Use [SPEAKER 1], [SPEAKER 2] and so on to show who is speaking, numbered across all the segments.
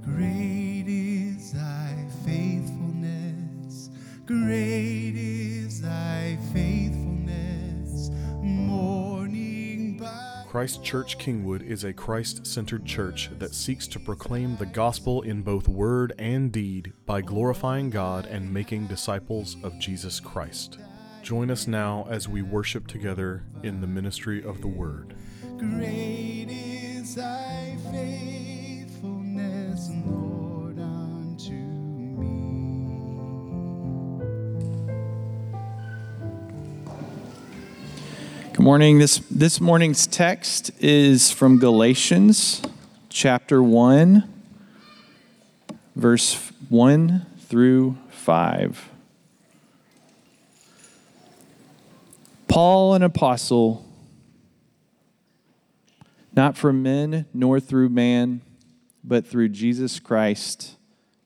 [SPEAKER 1] Great is thy faithfulness. Great is thy faithfulness. Morning by
[SPEAKER 2] Christ Church Kingwood is a Christ centered church that seeks to proclaim the gospel in both word and deed by glorifying God and making disciples of Jesus Christ. Join us now as we worship together in the ministry of the word.
[SPEAKER 1] Great is thy faithfulness,
[SPEAKER 3] Good morning. This, this morning's text is from Galatians chapter 1, verse 1 through 5. Paul, an apostle, not from men nor through man, but through Jesus Christ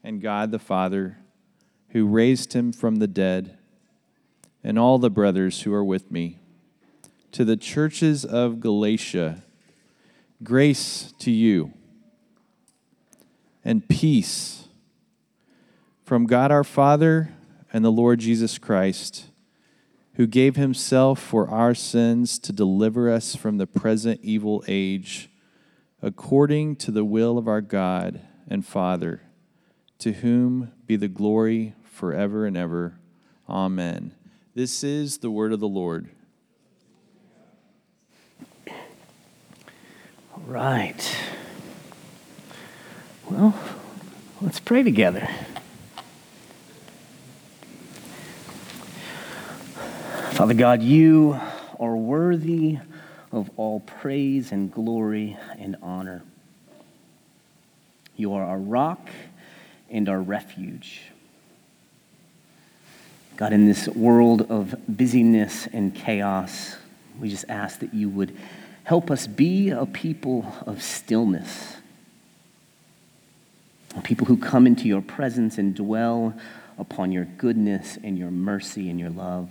[SPEAKER 3] and God the Father, who raised him from the dead, and all the brothers who are with me to the churches of Galatia, grace to you and peace from God our Father and the Lord Jesus Christ, who gave himself for our sins to deliver us from the present evil age, according to the will of our God and Father, to whom be the glory forever and ever. Amen. This is the word of the Lord.
[SPEAKER 4] Right. Well, let's pray together. Father God, you are worthy of all praise and glory and honor. You are our rock and our refuge. God, in this world of busyness and chaos, we just ask that you would help us be a people of stillness, a people who come into your presence and dwell upon your goodness and your mercy and your love.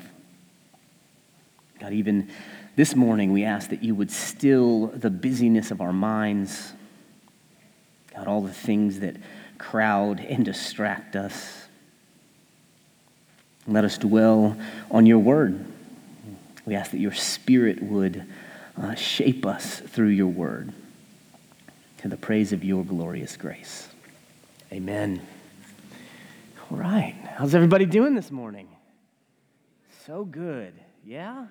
[SPEAKER 4] God, even this morning, we ask that you would still the busyness of our minds. God, all the things that crowd and distract us. Let us dwell on your word. We ask that your spirit would uh, shape us through your word to the praise of your glorious grace. Amen. All right. How's everybody doing this morning? So good. Yeah?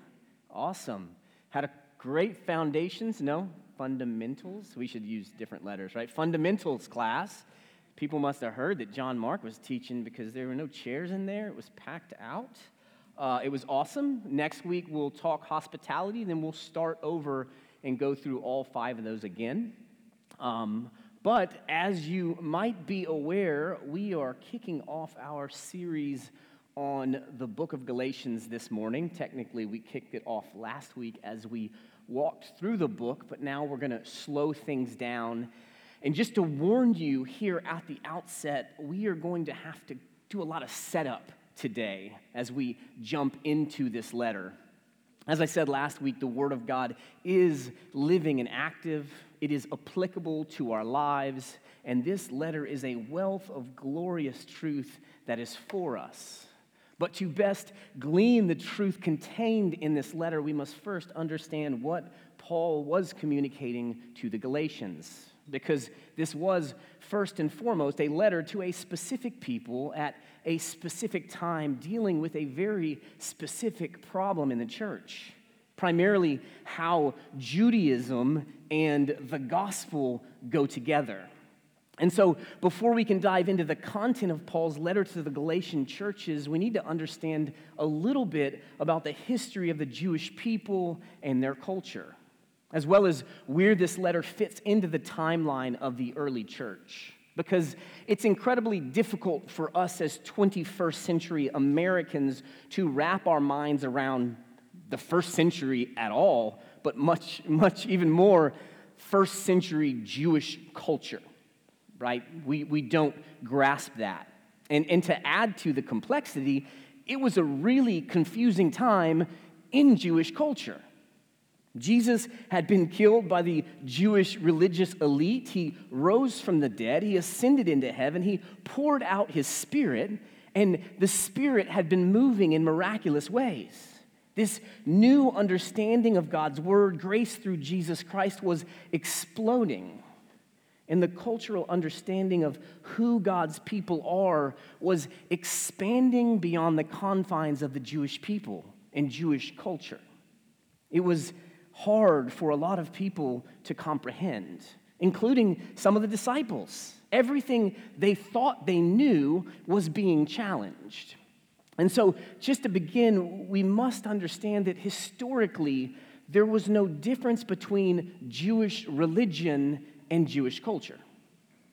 [SPEAKER 4] Awesome. Had a great foundations, no? Fundamentals. We should use different letters, right? Fundamentals class. People must have heard that John Mark was teaching because there were no chairs in there. It was packed out. Uh, it was awesome. Next week, we'll talk hospitality, then we'll start over and go through all five of those again. Um, but as you might be aware, we are kicking off our series on the book of Galatians this morning. Technically, we kicked it off last week as we walked through the book, but now we're going to slow things down. And just to warn you here at the outset, we are going to have to do a lot of setup today as we jump into this letter. As I said last week, the Word of God is living and active, it is applicable to our lives, and this letter is a wealth of glorious truth that is for us. But to best glean the truth contained in this letter, we must first understand what Paul was communicating to the Galatians. Because this was, first and foremost, a letter to a specific people at a specific time dealing with a very specific problem in the church. Primarily, how Judaism and the gospel go together. And so, before we can dive into the content of Paul's letter to the Galatian churches, we need to understand a little bit about the history of the Jewish people and their culture, as well as where this letter fits into the timeline of the early church. Because it's incredibly difficult for us as 21st century Americans to wrap our minds around the first century at all, but much, much even more first century Jewish culture right? We, we don't grasp that. And, and to add to the complexity, it was a really confusing time in Jewish culture. Jesus had been killed by the Jewish religious elite. He rose from the dead. He ascended into heaven. He poured out his spirit, and the spirit had been moving in miraculous ways. This new understanding of God's word, grace through Jesus Christ, was exploding. And the cultural understanding of who God's people are was expanding beyond the confines of the Jewish people and Jewish culture. It was hard for a lot of people to comprehend, including some of the disciples. Everything they thought they knew was being challenged. And so, just to begin, we must understand that historically, there was no difference between Jewish religion and Jewish culture.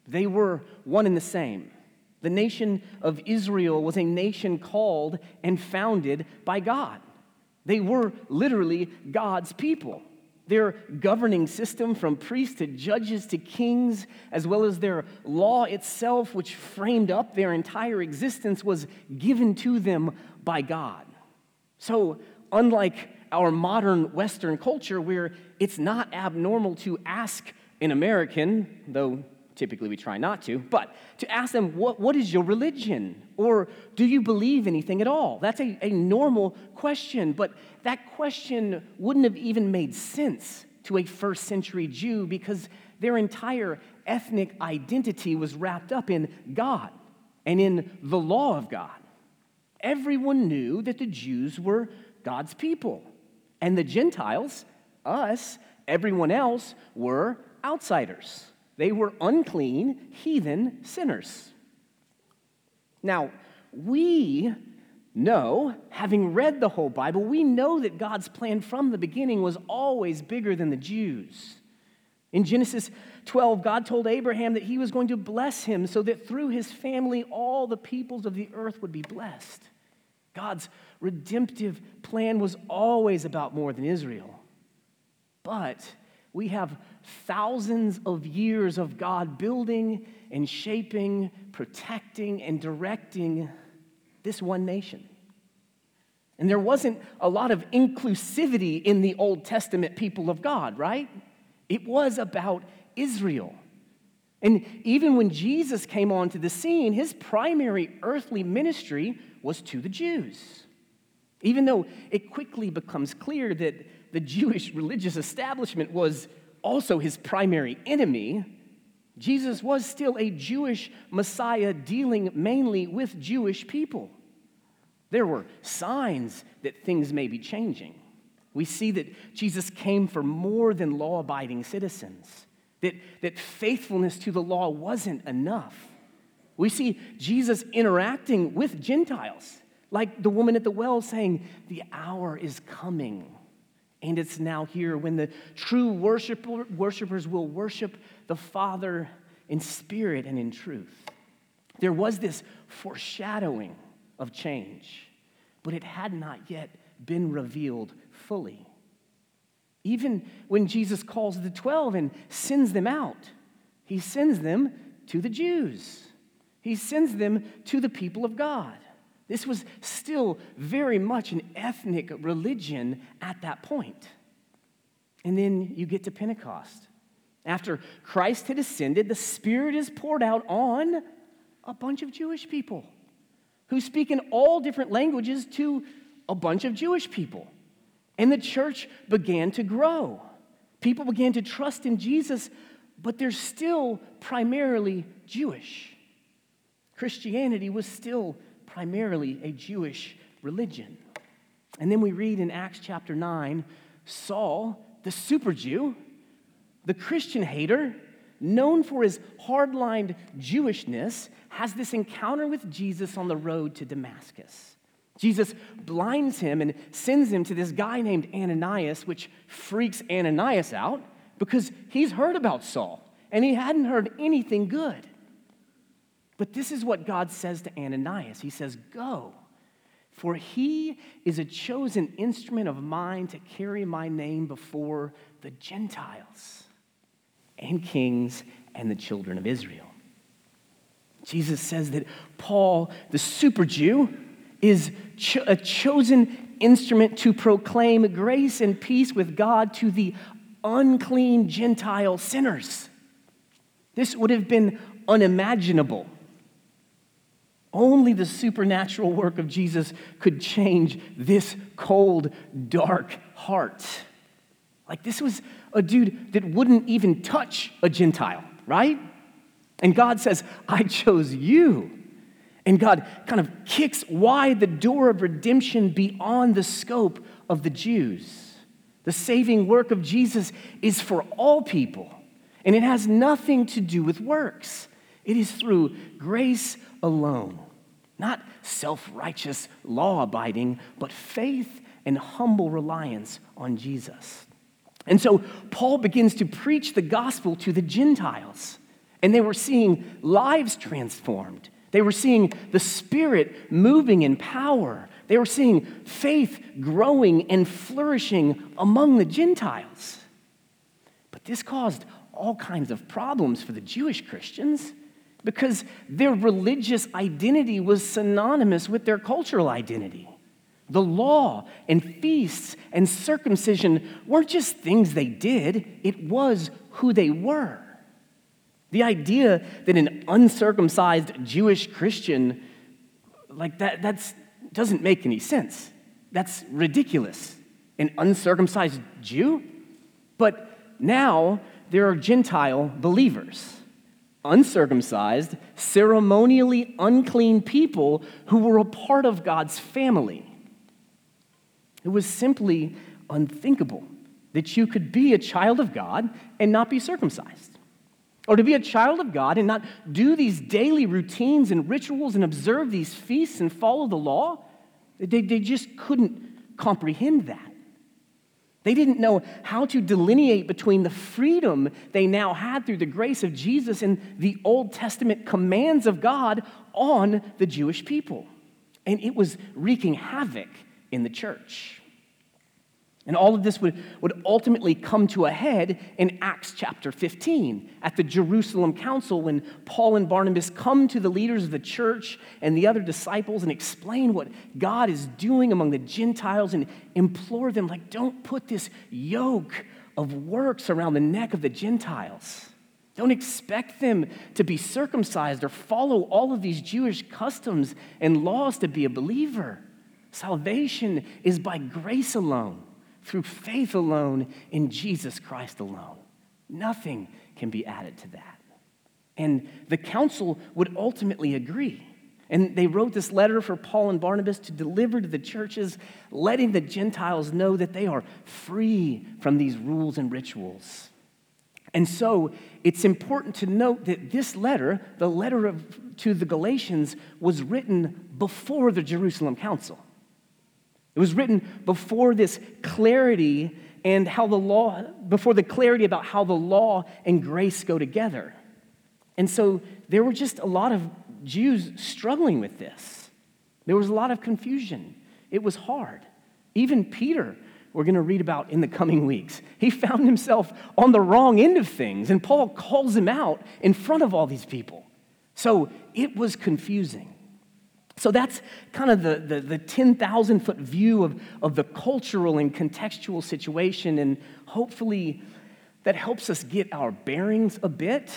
[SPEAKER 4] They were one and the same. The nation of Israel was a nation called and founded by God. They were literally God's people. Their governing system, from priests to judges to kings, as well as their law itself, which framed up their entire existence, was given to them by God. So, unlike our modern Western culture, where it's not abnormal to ask an American, though typically we try not to, but to ask them, what, what is your religion? Or do you believe anything at all? That's a, a normal question, but that question wouldn't have even made sense to a first century Jew because their entire ethnic identity was wrapped up in God and in the law of God. Everyone knew that the Jews were God's people, and the Gentiles, us, everyone else, were outsiders. They were unclean, heathen sinners. Now, we know, having read the whole Bible, we know that God's plan from the beginning was always bigger than the Jews. In Genesis 12, God told Abraham that he was going to bless him so that through his family all the peoples of the earth would be blessed. God's redemptive plan was always about more than Israel. But we have thousands of years of God building and shaping, protecting, and directing this one nation. And there wasn't a lot of inclusivity in the Old Testament people of God, right? It was about Israel. And even when Jesus came onto the scene, his primary earthly ministry was to the Jews. Even though it quickly becomes clear that the Jewish religious establishment was also his primary enemy, Jesus was still a Jewish Messiah dealing mainly with Jewish people. There were signs that things may be changing. We see that Jesus came for more than law abiding citizens, that, that faithfulness to the law wasn't enough. We see Jesus interacting with Gentiles, like the woman at the well saying, The hour is coming and it's now here when the true worshiper, worshipers will worship the Father in spirit and in truth. There was this foreshadowing of change, but it had not yet been revealed fully. Even when Jesus calls the 12 and sends them out, he sends them to the Jews. He sends them to the people of God. This was still very much an ethnic religion at that point. And then you get to Pentecost. After Christ had ascended, the Spirit is poured out on a bunch of Jewish people who speak in all different languages to a bunch of Jewish people. And the church began to grow. People began to trust in Jesus, but they're still primarily Jewish. Christianity was still primarily a Jewish religion. And then we read in Acts chapter 9 Saul, the super Jew, the Christian hater, known for his hardlined Jewishness, has this encounter with Jesus on the road to Damascus. Jesus blinds him and sends him to this guy named Ananias, which freaks Ananias out because he's heard about Saul and he hadn't heard anything good. But this is what God says to Ananias He says, Go, for he is a chosen instrument of mine to carry my name before the Gentiles and kings and the children of Israel. Jesus says that Paul, the super Jew, is cho- a chosen instrument to proclaim grace and peace with God to the unclean Gentile sinners. This would have been unimaginable. Only the supernatural work of Jesus could change this cold, dark heart. Like, this was a dude that wouldn't even touch a Gentile, right? And God says, I chose you. And God kind of kicks wide the door of redemption beyond the scope of the Jews. The saving work of Jesus is for all people, and it has nothing to do with works. It is through grace alone, not self righteous law abiding, but faith and humble reliance on Jesus. And so Paul begins to preach the gospel to the Gentiles, and they were seeing lives transformed. They were seeing the Spirit moving in power. They were seeing faith growing and flourishing among the Gentiles. But this caused all kinds of problems for the Jewish Christians because their religious identity was synonymous with their cultural identity. The law and feasts and circumcision weren't just things they did, it was who they were. The idea that an uncircumcised Jewish Christian, like that, that's, doesn't make any sense. That's ridiculous. An uncircumcised Jew? But now there are Gentile believers, uncircumcised, ceremonially unclean people who were a part of God's family. It was simply unthinkable that you could be a child of God and not be circumcised. Or to be a child of God and not do these daily routines and rituals and observe these feasts and follow the law. They, they just couldn't comprehend that. They didn't know how to delineate between the freedom they now had through the grace of Jesus and the Old Testament commands of God on the Jewish people. And it was wreaking havoc in the church. And all of this would, would ultimately come to a head in Acts chapter 15 at the Jerusalem Council when Paul and Barnabas come to the leaders of the church and the other disciples and explain what God is doing among the Gentiles and implore them, like, don't put this yoke of works around the neck of the Gentiles. Don't expect them to be circumcised or follow all of these Jewish customs and laws to be a believer. Salvation is by grace alone through faith alone in Jesus Christ alone. Nothing can be added to that. And the council would ultimately agree. And they wrote this letter for Paul and Barnabas to deliver to the churches, letting the Gentiles know that they are free from these rules and rituals. And so it's important to note that this letter, the letter of, to the Galatians, was written before the Jerusalem Council. It was written before this clarity and how the law, before the clarity about how the law and grace go together. And so there were just a lot of Jews struggling with this. There was a lot of confusion. It was hard. Even Peter, we're going to read about in the coming weeks, he found himself on the wrong end of things, and Paul calls him out in front of all these people. So it was confusing. So that's kind of the, the, the 10,000 foot view of, of the cultural and contextual situation, and hopefully that helps us get our bearings a bit.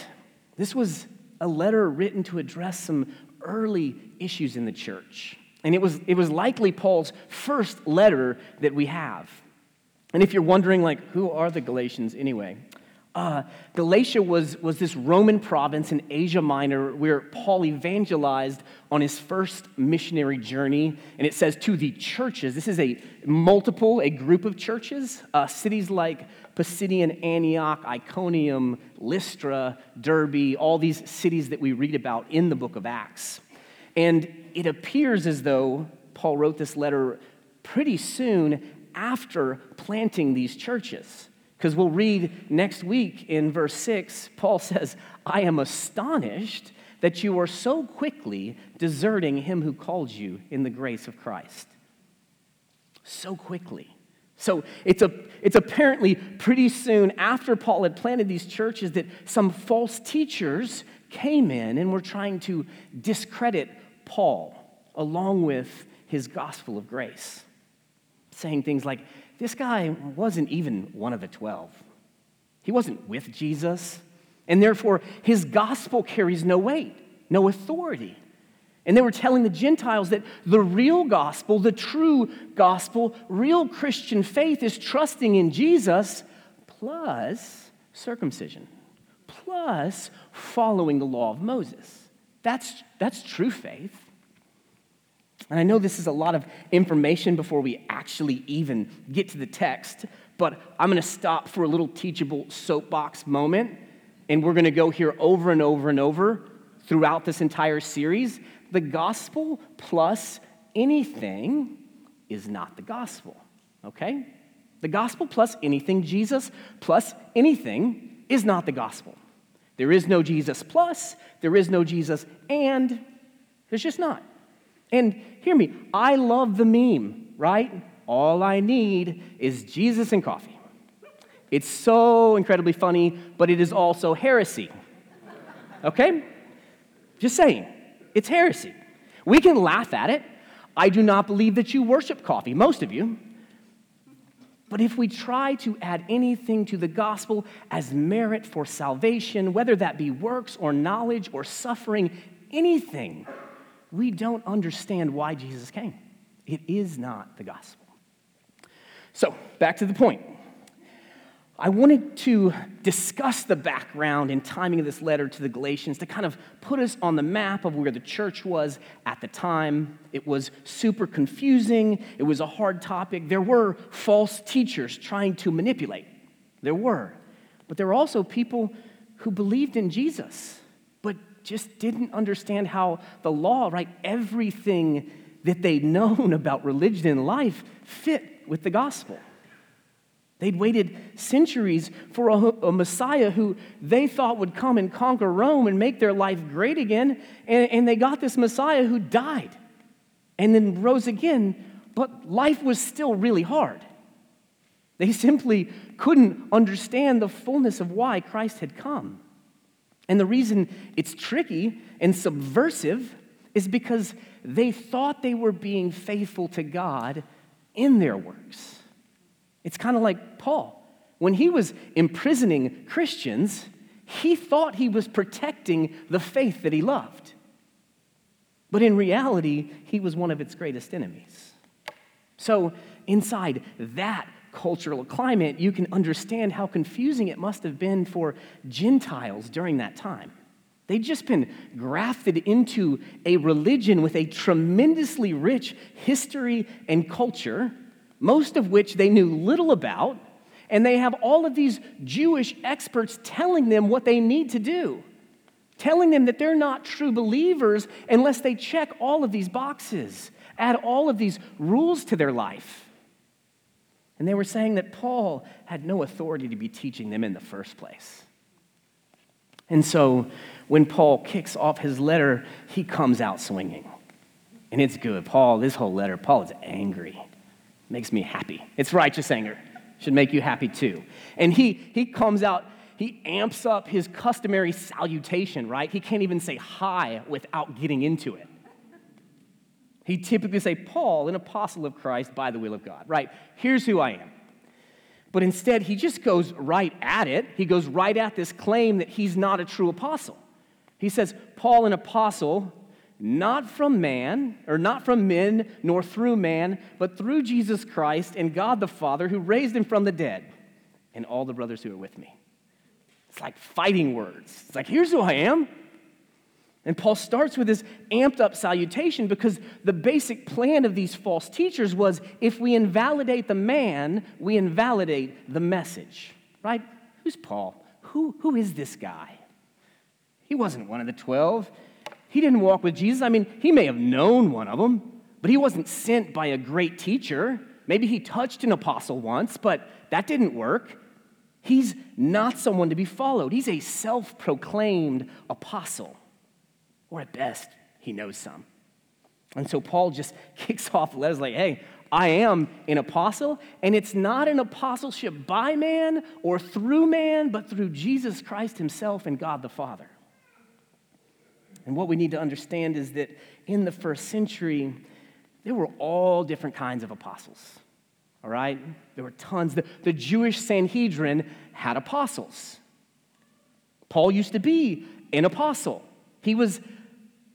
[SPEAKER 4] This was a letter written to address some early issues in the church. And it was, it was likely Paul's first letter that we have. And if you're wondering, like, who are the Galatians anyway? Uh, Galatia was, was this Roman province in Asia Minor where Paul evangelized on his first missionary journey. And it says to the churches, this is a multiple, a group of churches, uh, cities like Pisidian Antioch, Iconium, Lystra, Derbe, all these cities that we read about in the book of Acts. And it appears as though Paul wrote this letter pretty soon after planting these churches. Because we'll read next week in verse 6, Paul says, I am astonished that you are so quickly deserting him who called you in the grace of Christ. So quickly. So it's, a, it's apparently pretty soon after Paul had planted these churches that some false teachers came in and were trying to discredit Paul along with his gospel of grace. saying things like, This guy wasn't even one of the 12. He wasn't with Jesus, and therefore his gospel carries no weight, no authority. And they were telling the Gentiles that the real gospel, the true gospel, real Christian faith is trusting in Jesus plus circumcision, plus following the law of Moses. That's, that's true faith. And I know this is a lot of information before we actually even get to the text, but I'm going to stop for a little teachable soapbox moment. And we're going to go here over and over and over throughout this entire series. The gospel plus anything is not the gospel, okay? The gospel plus anything, Jesus plus anything, is not the gospel. There is no Jesus plus, there is no Jesus and, there's just not. And hear me, I love the meme, right? All I need is Jesus and coffee. It's so incredibly funny, but it is also heresy. Okay? Just saying, it's heresy. We can laugh at it. I do not believe that you worship coffee, most of you. But if we try to add anything to the gospel as merit for salvation, whether that be works or knowledge or suffering, anything, we don't understand why Jesus came. It is not the gospel. So, back to the point. I wanted to discuss the background and timing of this letter to the Galatians to kind of put us on the map of where the church was at the time. It was super confusing, it was a hard topic. There were false teachers trying to manipulate. There were. But there were also people who believed in Jesus, just didn't understand how the law, right? Everything that they'd known about religion and life fit with the gospel. They'd waited centuries for a, a, Messiah who they thought would come and conquer Rome and make their life great again. And, and they got this Messiah who died and then rose again, but life was still really hard. They simply couldn't understand the fullness of why Christ had come. And the reason it's tricky and subversive is because they thought they were being faithful to God in their works. It's kind of like Paul. When he was imprisoning Christians, he thought he was protecting the faith that he loved. But in reality, he was one of its greatest enemies. So, inside that cultural climate, you can understand how confusing it must have been for Gentiles during that time. They'd just been grafted into a religion with a tremendously rich history and culture most of which they knew little about, and they have all of these Jewish experts telling them what they need to do, telling them that they're not true believers unless they check all of these boxes, add all of these rules to their life. And they were saying that Paul had no authority to be teaching them in the first place. And so when Paul kicks off his letter, he comes out swinging. And it's good. Paul, this whole letter, Paul is angry makes me happy. It's righteous anger. Should make you happy too. And he, he comes out, he amps up his customary salutation, right? He can't even say hi without getting into it. He typically say, Paul, an apostle of Christ by the will of God, right? Here's who I am. But instead, he just goes right at it. He goes right at this claim that he's not a true apostle. He says, Paul, an apostle not from man, or not from men, nor through man, but through Jesus Christ and God the Father who raised him from the dead, and all the brothers who are with me. It's like fighting words. It's like, here's who I am. And Paul starts with this amped up salutation because the basic plan of these false teachers was if we invalidate the man, we invalidate the message, right? Who's Paul? Who, who is this guy? He wasn't one of the 12. He didn't walk with Jesus. I mean, he may have known one of them, but he wasn't sent by a great teacher. Maybe he touched an apostle once, but that didn't work. He's not someone to be followed. He's a self proclaimed apostle, or at best, he knows some. And so Paul just kicks off letters like, hey, I am an apostle, and it's not an apostleship by man or through man, but through Jesus Christ himself and God the Father. And what we need to understand is that in the first century, there were all different kinds of apostles. all right? There were tons. The, the Jewish Sanhedrin had apostles. Paul used to be an apostle. He was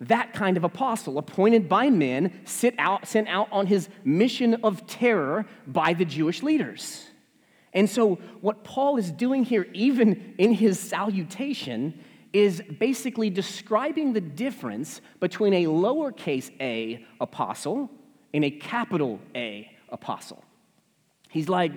[SPEAKER 4] that kind of apostle, appointed by men, out, sent out on his mission of terror by the Jewish leaders. And so, what Paul is doing here, even in his salutation, is basically describing the difference between a lowercase a apostle and a capital A apostle. He's like,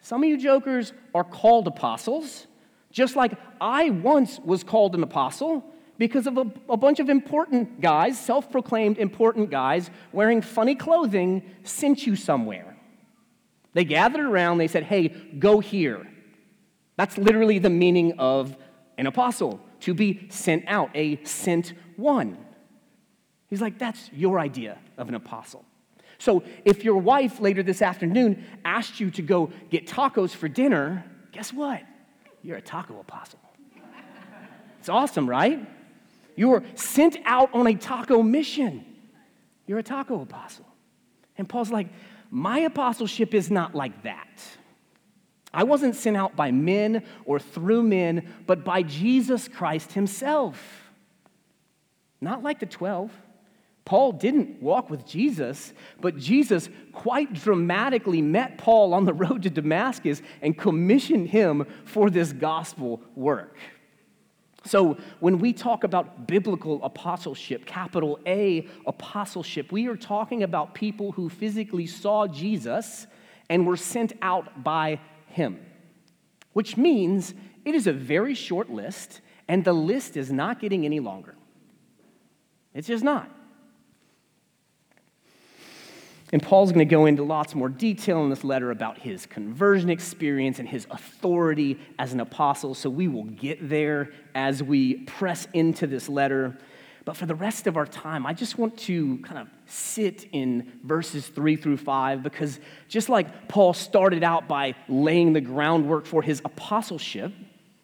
[SPEAKER 4] some of you jokers are called apostles, just like I once was called an apostle because of a, a bunch of important guys, self proclaimed important guys, wearing funny clothing, sent you somewhere. They gathered around, they said, hey, go here. That's literally the meaning of an apostle, to be sent out, a sent one. He's like, that's your idea of an apostle. So if your wife later this afternoon asked you to go get tacos for dinner, guess what? You're a taco apostle. It's awesome, right? You were sent out on a taco mission. You're a taco apostle. And Paul's like, my apostleship is not like that. I wasn't sent out by men or through men, but by Jesus Christ himself. Not like the 12. Paul didn't walk with Jesus, but Jesus quite dramatically met Paul on the road to Damascus and commissioned him for this gospel work. So, when we talk about biblical apostleship, capital A apostleship, we are talking about people who physically saw Jesus and were sent out by him, which means it is a very short list, and the list is not getting any longer. It's just not. And Paul's going to go into lots more detail in this letter about his conversion experience and his authority as an apostle. So we will get there as we press into this letter. But for the rest of our time, I just want to kind of sit in verses three through five because just like Paul started out by laying the groundwork for his apostleship,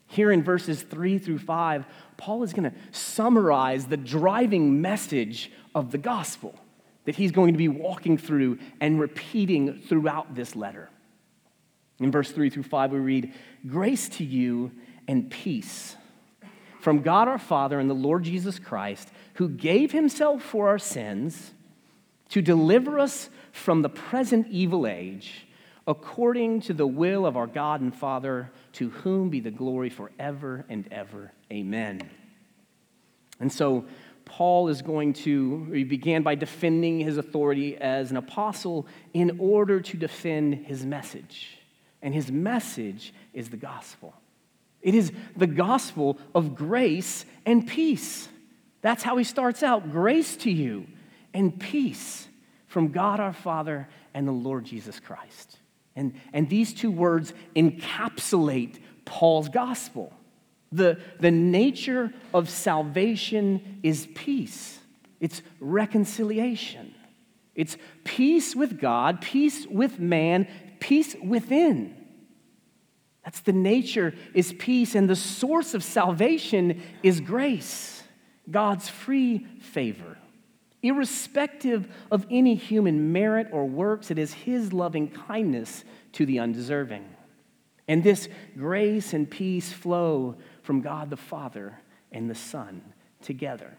[SPEAKER 4] here in verses three through five, Paul is going to summarize the driving message of the gospel that he's going to be walking through and repeating throughout this letter. In verse 3 through 5, we read, Grace to you and peace from God our Father and the Lord Jesus Christ, who gave himself for our sins to deliver us from the present evil age, according to the will of our God and Father, to whom be the glory forever and ever. Amen. And so, Paul is going to, he began by defending his authority as an apostle in order to defend his message. And his message is the gospel. It is the gospel of grace and peace. That's how he starts out grace to you and peace from God our Father and the Lord Jesus Christ. And, and these two words encapsulate Paul's gospel. The, the nature of salvation is peace, it's reconciliation. It's peace with God, peace with man, peace within. That's the nature is peace, and the source of salvation is grace, God's free favor. Irrespective of any human merit or works, it is His loving kindness to the undeserving. And this grace and peace flow from God the Father and the Son together.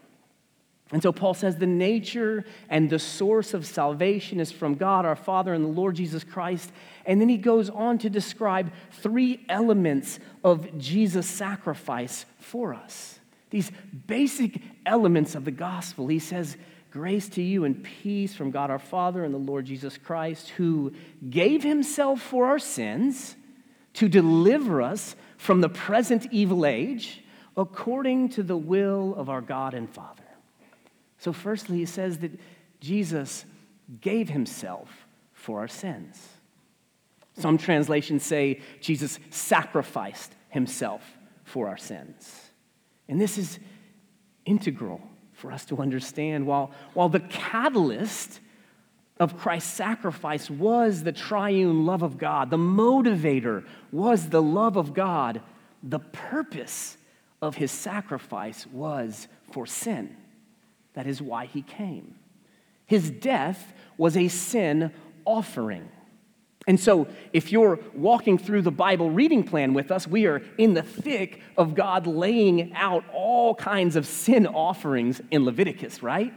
[SPEAKER 4] And so Paul says the nature and the source of salvation is from God our Father and the Lord Jesus Christ. And then he goes on to describe three elements of Jesus' sacrifice for us. These basic elements of the gospel. He says, Grace to you and peace from God our Father and the Lord Jesus Christ, who gave himself for our sins to deliver us from the present evil age according to the will of our God and Father. So, firstly, he says that Jesus gave himself for our sins. Some translations say Jesus sacrificed himself for our sins. And this is integral for us to understand. While, while the catalyst of Christ's sacrifice was the triune love of God. The motivator was the love of God. The purpose of his sacrifice was for sin. That is why he came. His death was a sin offering. And so, if you're walking through the Bible reading plan with us, we are in the thick of God laying out all kinds of sin offerings in Leviticus, right?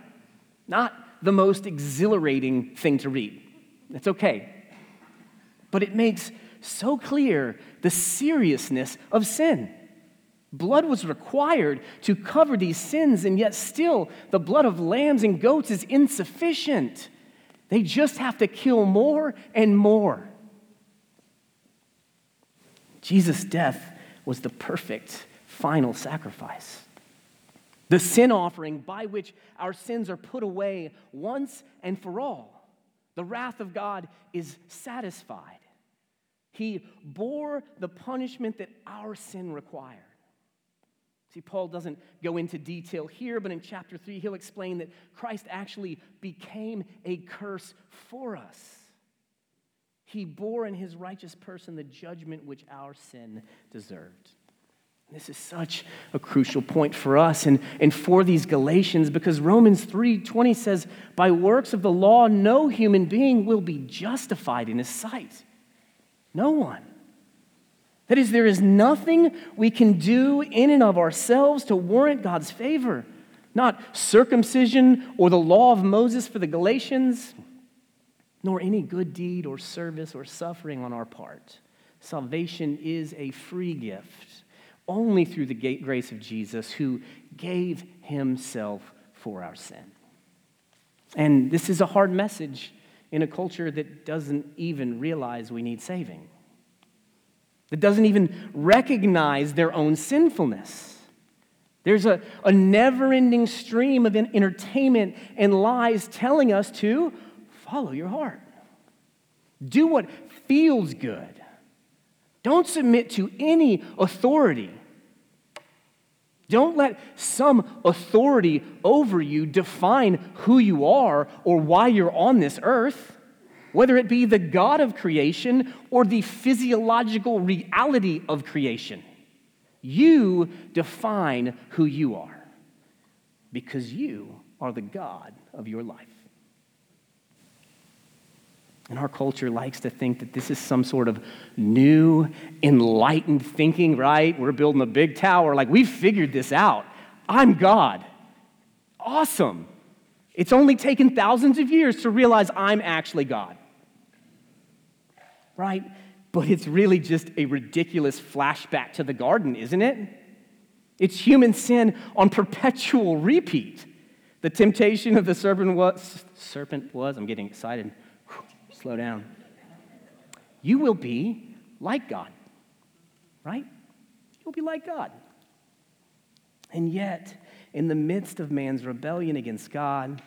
[SPEAKER 4] Not the most exhilarating thing to read. It's okay. But it makes so clear the seriousness of sin. Blood was required to cover these sins, and yet still the blood of lambs and goats is insufficient. They just have to kill more and more. Jesus' death was the perfect final sacrifice. The sin offering by which our sins are put away once and for all. The wrath of God is satisfied. He bore the punishment that our sin required. See, Paul doesn't go into detail here, but in chapter 3, he'll explain that Christ actually became a curse for us. He bore in his righteous person the judgment which our sin deserved. This is such a crucial point for us and, and for these Galatians because Romans 3:20 says, by works of the law, no human being will be justified in his sight. No one. That is, there is nothing we can do in and of ourselves to warrant God's favor. Not circumcision or the law of Moses for the Galatians, nor any good deed or service or suffering on our part. Salvation is a free gift only through the grace of Jesus who gave himself for our sin. And this is a hard message in a culture that doesn't even realize we need saving that doesn't even recognize their own sinfulness. There's a, a never ending stream of entertainment and lies telling us to follow your heart. Do what feels good. Don't submit to any authority. Don't let some authority over you define who you are or why you're on this earth whether it be the God of creation or the physiological reality of creation. You define who you are because you are the God of your life. And our culture likes to think that this is some sort of new, enlightened thinking, right? We're building a big tower. Like, we've figured this out. I'm God. Awesome. It's only taken thousands of years to realize I'm actually God right? But it's really just a ridiculous flashback to the garden, isn't it? It's human sin on perpetual repeat. The temptation of the serpent was, serpent was, I'm getting excited. Slow down. You will be like God, right? You'll be like God. And yet, in the midst of man's rebellion against God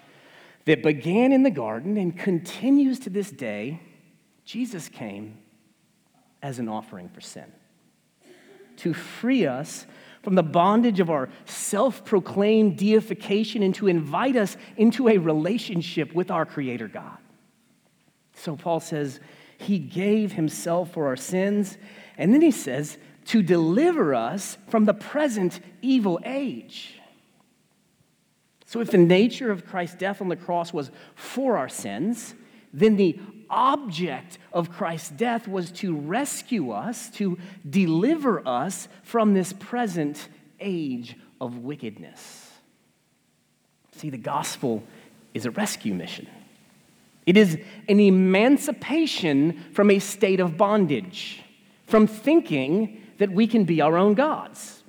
[SPEAKER 4] that began in the garden and continues to this day, Jesus came as an offering for sin to free us from the bondage of our self proclaimed deification and to invite us into a relationship with our Creator God. So Paul says, He gave Himself for our sins. And then he says, to deliver us from the present evil age. So, if the nature of Christ's death on the cross was for our sins, then the object of Christ's death was to rescue us, to deliver us from this present age of wickedness. See, the gospel is a rescue mission. It is an emancipation from a state of bondage, from thinking that we can be our own gods.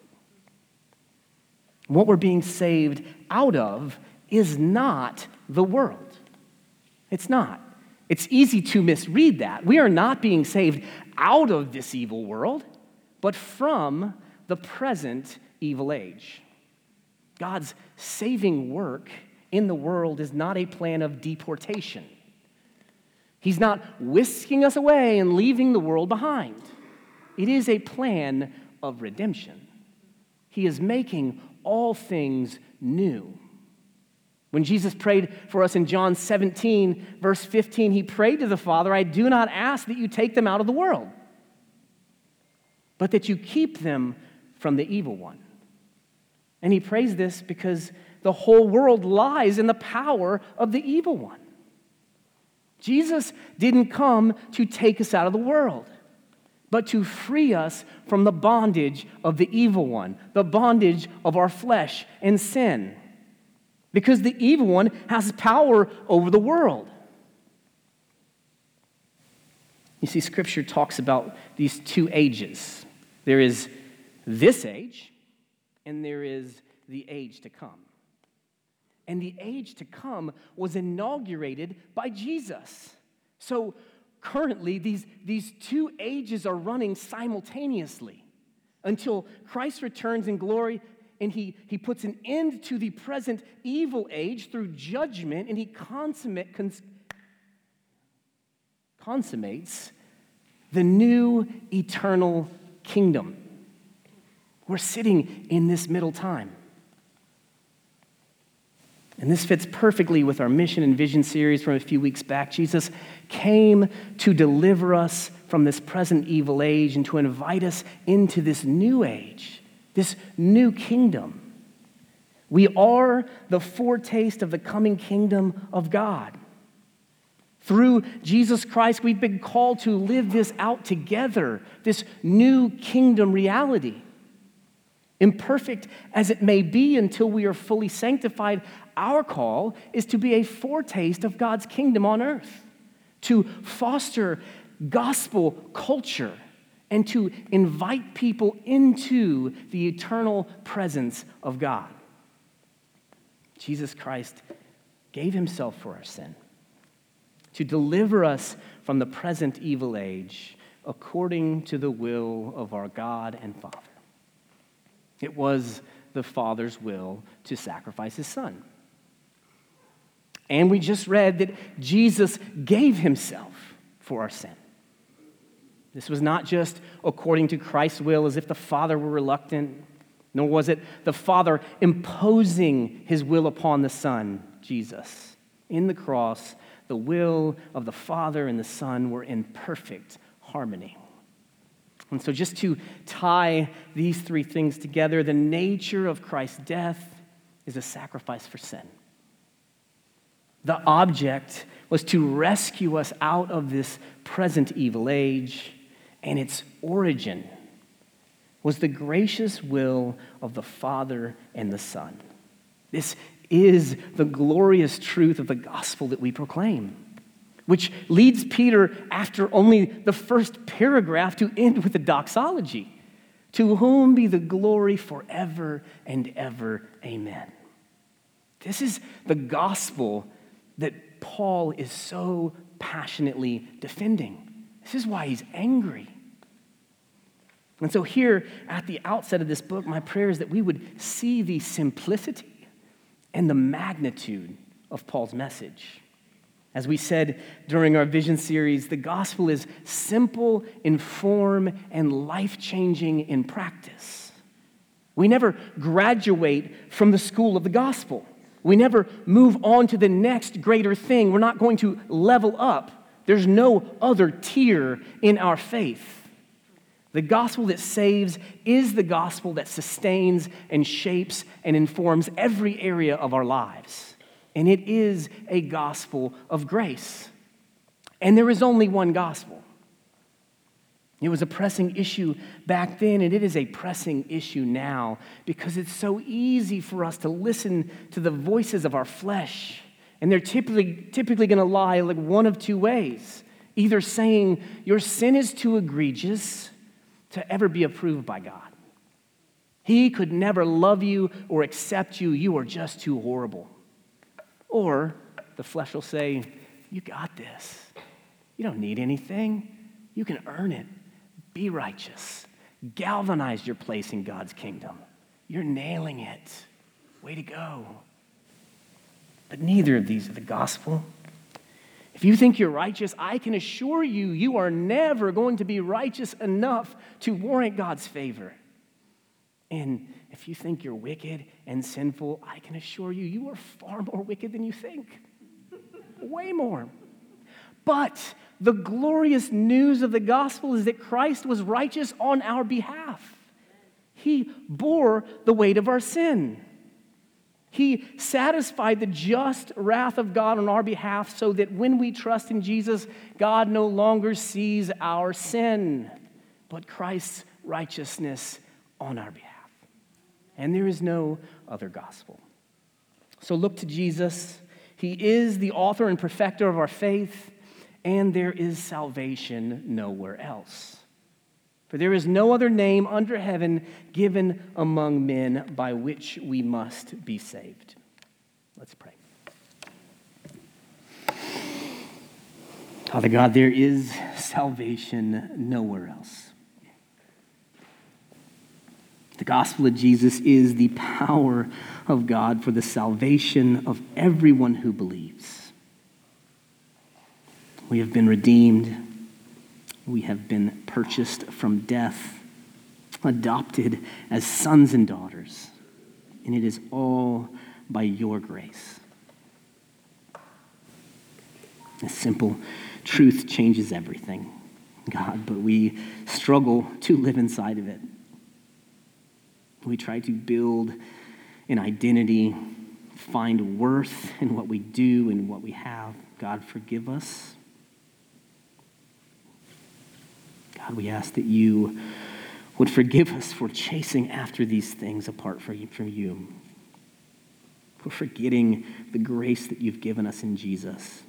[SPEAKER 4] What we're being saved out of is not the world. It's not. It's easy to misread that. We are not being saved out of this evil world, but from the present evil age. God's saving work in the world is not a plan of deportation. He's not whisking us away and leaving the world behind. It is a plan of redemption. He is making all things new. When Jesus prayed for us in John 17, verse 15, he prayed to the Father, I do not ask that you take them out of the world, but that you keep them from the evil one. And he prays this because the whole world lies in the power of the evil one. Jesus didn't come to take us out of the world, but to free us from the bondage of the evil one, the bondage of our flesh and sin. Because the evil one has power over the world. You see, Scripture talks about these two ages there is this age, and there is the age to come. And the age to come was inaugurated by Jesus. So currently, these, these two ages are running simultaneously until Christ returns in glory and he, he puts an end to the present evil age through judgment and he consummate, cons, consummates the new eternal kingdom. We're sitting in this middle time. And this fits perfectly with our mission and vision series from a few weeks back. Jesus came to deliver us from this present evil age and to invite us into this new age, this new kingdom. We are the foretaste of the coming kingdom of God. Through Jesus Christ, we've been called to live this out together, this new kingdom reality. Imperfect as it may be until we are fully sanctified, our call is to be a foretaste of God's kingdom on earth, to foster gospel culture, and to invite people into the eternal presence of God. Jesus Christ gave himself for our sin to deliver us from the present evil age according to the will of our God and Father. It was the Father's will to sacrifice his Son. And we just read that Jesus gave himself for our sin. This was not just according to Christ's will as if the Father were reluctant, nor was it the Father imposing his will upon the Son, Jesus. In the cross, the will of the Father and the Son were in perfect harmony. And so, just to tie these three things together, the nature of Christ's death is a sacrifice for sin. The object was to rescue us out of this present evil age, and its origin was the gracious will of the Father and the Son. This is the glorious truth of the gospel that we proclaim, which leads Peter, after only the first paragraph, to end with a doxology To whom be the glory forever and ever. Amen. This is the gospel that Paul is so passionately defending. This is why he's angry. And so, here at the outset of this book, my prayer is that we would see the simplicity and the magnitude of Paul's message. As we said during our vision series, the gospel is simple in form and life changing in practice. We never graduate from the school of the gospel. We never move on to the next greater thing. We're not going to level up. There's no other tier in our faith. The gospel that saves is the gospel that sustains and shapes and informs every area of our lives. And it is a gospel of grace. And there is only one gospel. It was a pressing issue back then, and it is a pressing issue now because it's so easy for us to listen to the voices of our flesh. And they're typically, typically going to lie like one of two ways either saying, Your sin is too egregious to ever be approved by God. He could never love you or accept you. You are just too horrible. Or the flesh will say, You got this. You don't need anything. You can earn it. Be righteous. Galvanize your place in God's kingdom. You're nailing it. Way to go. But neither of these are the gospel. If you think you're righteous, I can assure you, you are never going to be righteous enough to warrant God's favor. And if you think you're wicked and sinful, I can assure you, you are far more wicked than you think. Way more. But the glorious news of the gospel is that Christ was righteous on our behalf. He bore the weight of our sin. He satisfied the just wrath of God on our behalf so that when we trust in Jesus, God no longer sees our sin, but Christ's righteousness on our behalf. And there is no other gospel. So look to Jesus. He is the author and perfecter of our faith, and there is salvation nowhere else. For there is no other name under heaven given among men by which we must be saved. Let's pray. Father God, there is salvation nowhere else. The gospel of Jesus is the power of God for the salvation of everyone who believes. We have been redeemed we have been purchased from death, adopted as sons and daughters. And it is all by your grace. A simple truth changes everything, God, but we struggle to live inside of it. We try to build an identity, find worth in what we do and what we have. God, forgive us. God, we ask that you would forgive us for chasing after these things apart from you, for forgetting the grace that you've given us in Jesus.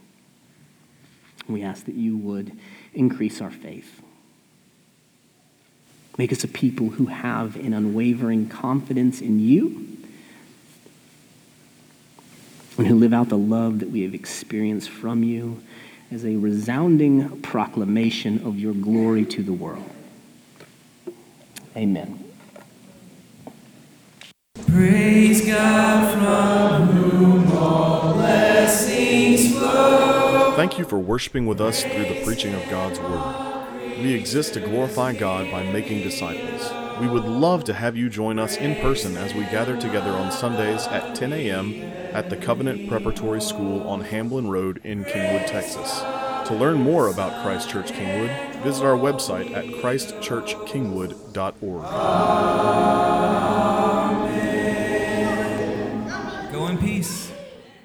[SPEAKER 4] We ask that you would increase our faith. Make us a people who have an unwavering confidence in you and who live out the love that we have experienced from you as a resounding proclamation of your glory to the world. Amen.
[SPEAKER 5] Praise God from whom all blessings flow.
[SPEAKER 2] Thank you for worshiping with us through the preaching of God's Word. We exist to glorify God by making disciples. We would love to have you join us in person as we gather together on Sundays at 10 a.m. at the Covenant Preparatory School on Hamblen Road in Kingwood, Texas. To learn more about Christ Church Kingwood, visit our website at christchurchkingwood.org.